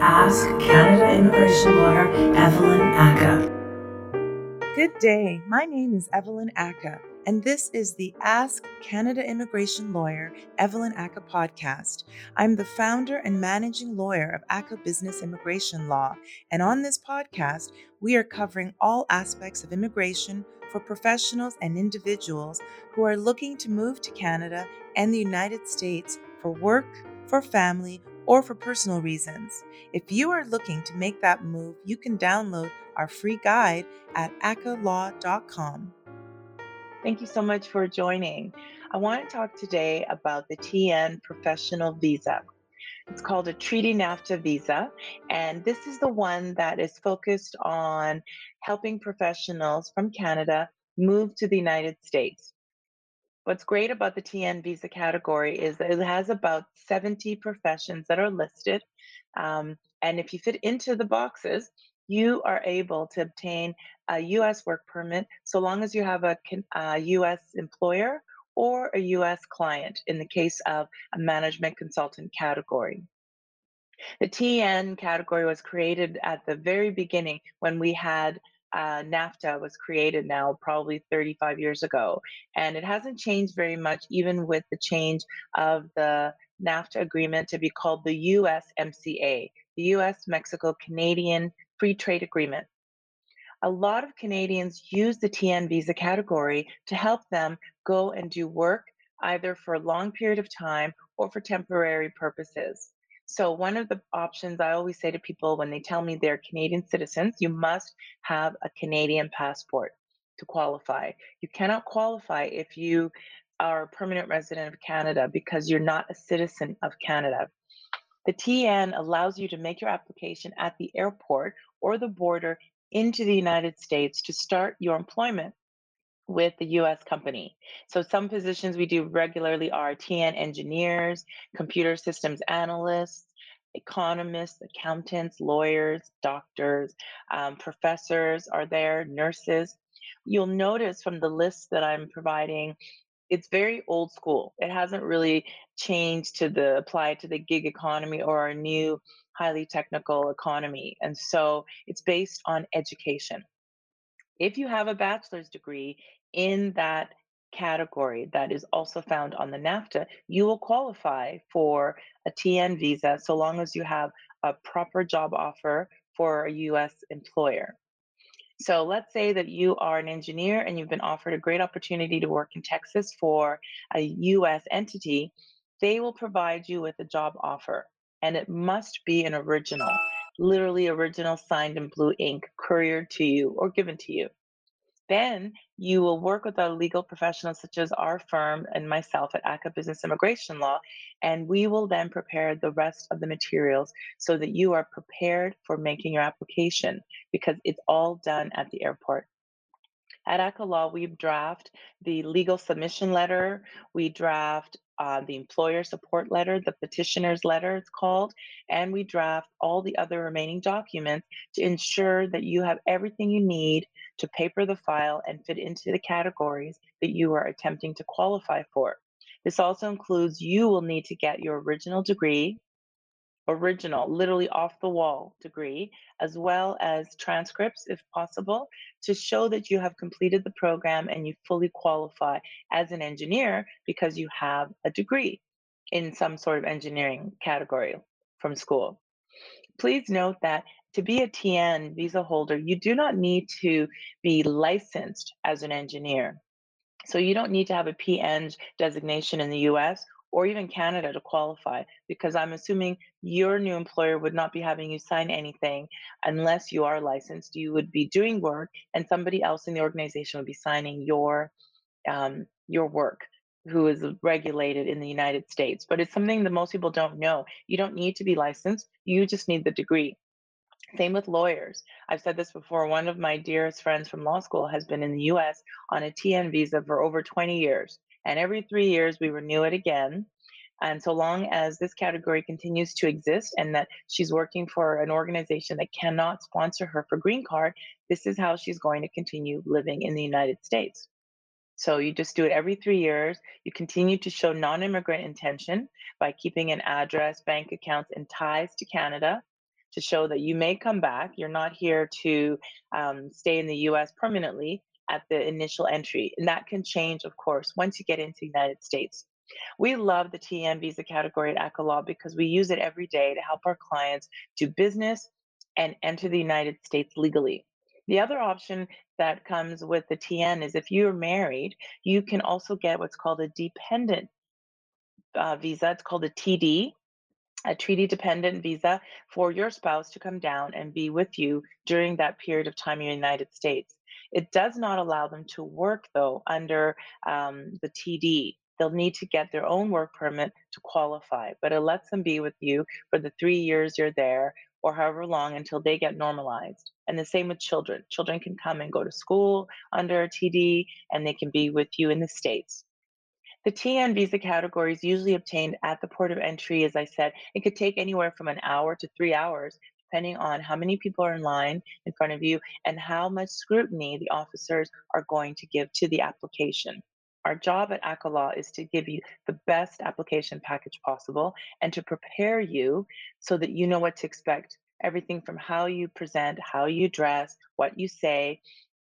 Ask Canada immigration lawyer Evelyn Ackah. Good day. My name is Evelyn Ackah, and this is the Ask Canada Immigration Lawyer Evelyn Ackah podcast. I'm the founder and managing lawyer of Ackah Business Immigration Law, and on this podcast, we are covering all aspects of immigration for professionals and individuals who are looking to move to Canada and the United States for work, for family, or for personal reasons. If you are looking to make that move, you can download our free guide at ackahlaw.com. Thank you so much for joining. I want to talk today about the TN Professional Visa. It's called a Treaty NAFTA visa, and this is the one that is focused on helping professionals from Canada move to the United States. What's great about the TN visa category is that it has about 70 professions that are listed. Um, and if you fit into the boxes, you are able to obtain a US work permit so long as you have a, a US employer or a US client in the case of a management consultant category. The TN category was created at the very beginning when we had uh, NAFTA was created now probably 35 years ago, and it hasn't changed very much, even with the change of the NAFTA agreement to be called the USMCA, the US Mexico Canadian Free Trade Agreement. A lot of Canadians use the TN visa category to help them go and do work either for a long period of time or for temporary purposes. So, one of the options I always say to people when they tell me they're Canadian citizens, you must have a Canadian passport to qualify. You cannot qualify if you are a permanent resident of Canada because you're not a citizen of Canada. The TN allows you to make your application at the airport or the border into the United States to start your employment with the US company. So some positions we do regularly are TN engineers, computer systems analysts, economists, accountants, lawyers, doctors, um, professors are there, nurses. You'll notice from the list that I'm providing, it's very old school. It hasn't really changed to the apply to the gig economy or our new highly technical economy. And so it's based on education. If you have a bachelor's degree in that category that is also found on the NAFTA, you will qualify for a TN visa so long as you have a proper job offer for a US employer. So let's say that you are an engineer and you've been offered a great opportunity to work in Texas for a US entity. They will provide you with a job offer, and it must be an original, literally original signed in blue ink, couriered to you or given to you. Then you will work with our legal professionals, such as our firm and myself at Ackah Business Immigration Law, and we will then prepare the rest of the materials so that you are prepared for making your application because it's all done at the airport. At Ackah Law, we draft the legal submission letter, we draft uh, the employer support letter, the petitioner's letter, it's called, and we draft all the other remaining documents to ensure that you have everything you need to paper the file and fit into the categories that you are attempting to qualify for. This also includes you will need to get your original degree, original, literally off the wall degree, as well as transcripts if possible, to show that you have completed the program and you fully qualify as an engineer because you have a degree in some sort of engineering category from school. Please note that to be a TN visa holder, you do not need to be licensed as an engineer. So you don't need to have a PN designation in the US or even Canada to qualify because I'm assuming your new employer would not be having you sign anything unless you are licensed. You would be doing work and somebody else in the organization would be signing your um, your work who is regulated in the United States. But it's something that most people don't know. You don't need to be licensed. You just need the degree. Same with lawyers. I've said this before. One of my dearest friends from law school has been in the US on a TN visa for over 20 years. And every three years, we renew it again. And so long as this category continues to exist and that she's working for an organization that cannot sponsor her for green card, this is how she's going to continue living in the United States. So you just do it every three years. You continue to show non immigrant intention by keeping an address, bank accounts, and ties to Canada to show that you may come back. You're not here to um, stay in the US permanently at the initial entry. And that can change, of course, once you get into the United States. We love the TN visa category at Ackah because we use it every day to help our clients do business and enter the United States legally. The other option that comes with the TN is if you're married, you can also get what's called a dependent uh, visa. It's called a TD, a treaty dependent visa for your spouse to come down and be with you during that period of time in the United States. It does not allow them to work, though, under um, the TD. They'll need to get their own work permit to qualify, but it lets them be with you for the three years you're there or however long until they get normalized. And the same with children. Children can come and go to school under a TD and they can be with you in the States. The TN visa category is usually obtained at the port of entry. As I said, it could take anywhere from an hour to three hours, depending on how many people are in line in front of you and how much scrutiny the officers are going to give to the application. Our job at Ackah Law is to give you the best application package possible and to prepare you so that you know what to expect. Everything from how you present, how you dress, what you say,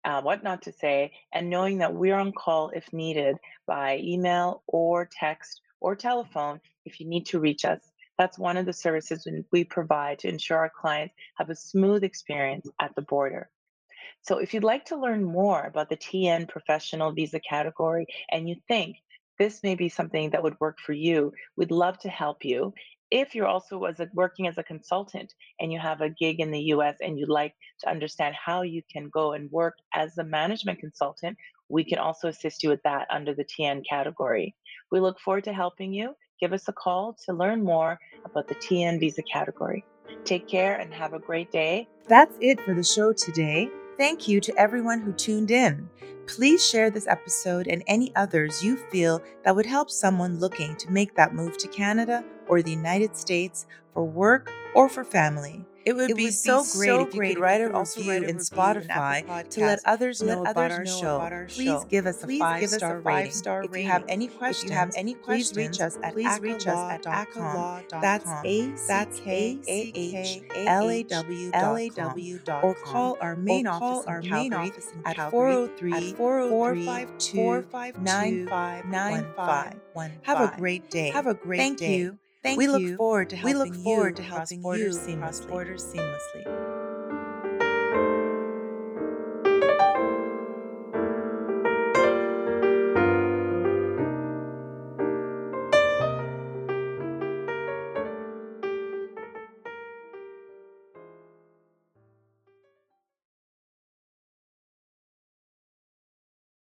uh, what not to say, and knowing that we're on call if needed by email or text or telephone if you need to reach us. That's one of the services we provide to ensure our clients have a smooth experience at the border. So if you'd like to learn more about the TN professional visa category and you think this may be something that would work for you, we'd love to help you. If you're also as a, working as a consultant and you have a gig in the US and you'd like to understand how you can go and work as a management consultant, we can also assist you with that under the TN category. We look forward to helping you. Give us a call to learn more about the TN visa category. Take care and have a great day. That's it for the show today. Thank you to everyone who tuned in. Please share this episode and any others you feel that would help someone looking to make that move to Canada or the United States for work or for family. It would, it be, would so be, great so if you could write a review in Spotify to let others know, let about, others our know about, our show. Please give us a five star rating. Star if you have any questions, if you have any questions, please reach us at please reach us at ackahlaw.com. That's a that's a h l a w l a w dot or call our main office our main office at 403 452 9595. Have a great day. Have a great day. Thank you. Thank we you. look forward to helping we look forward you to helping cross borders seamlessly. Cross borders seamlessly.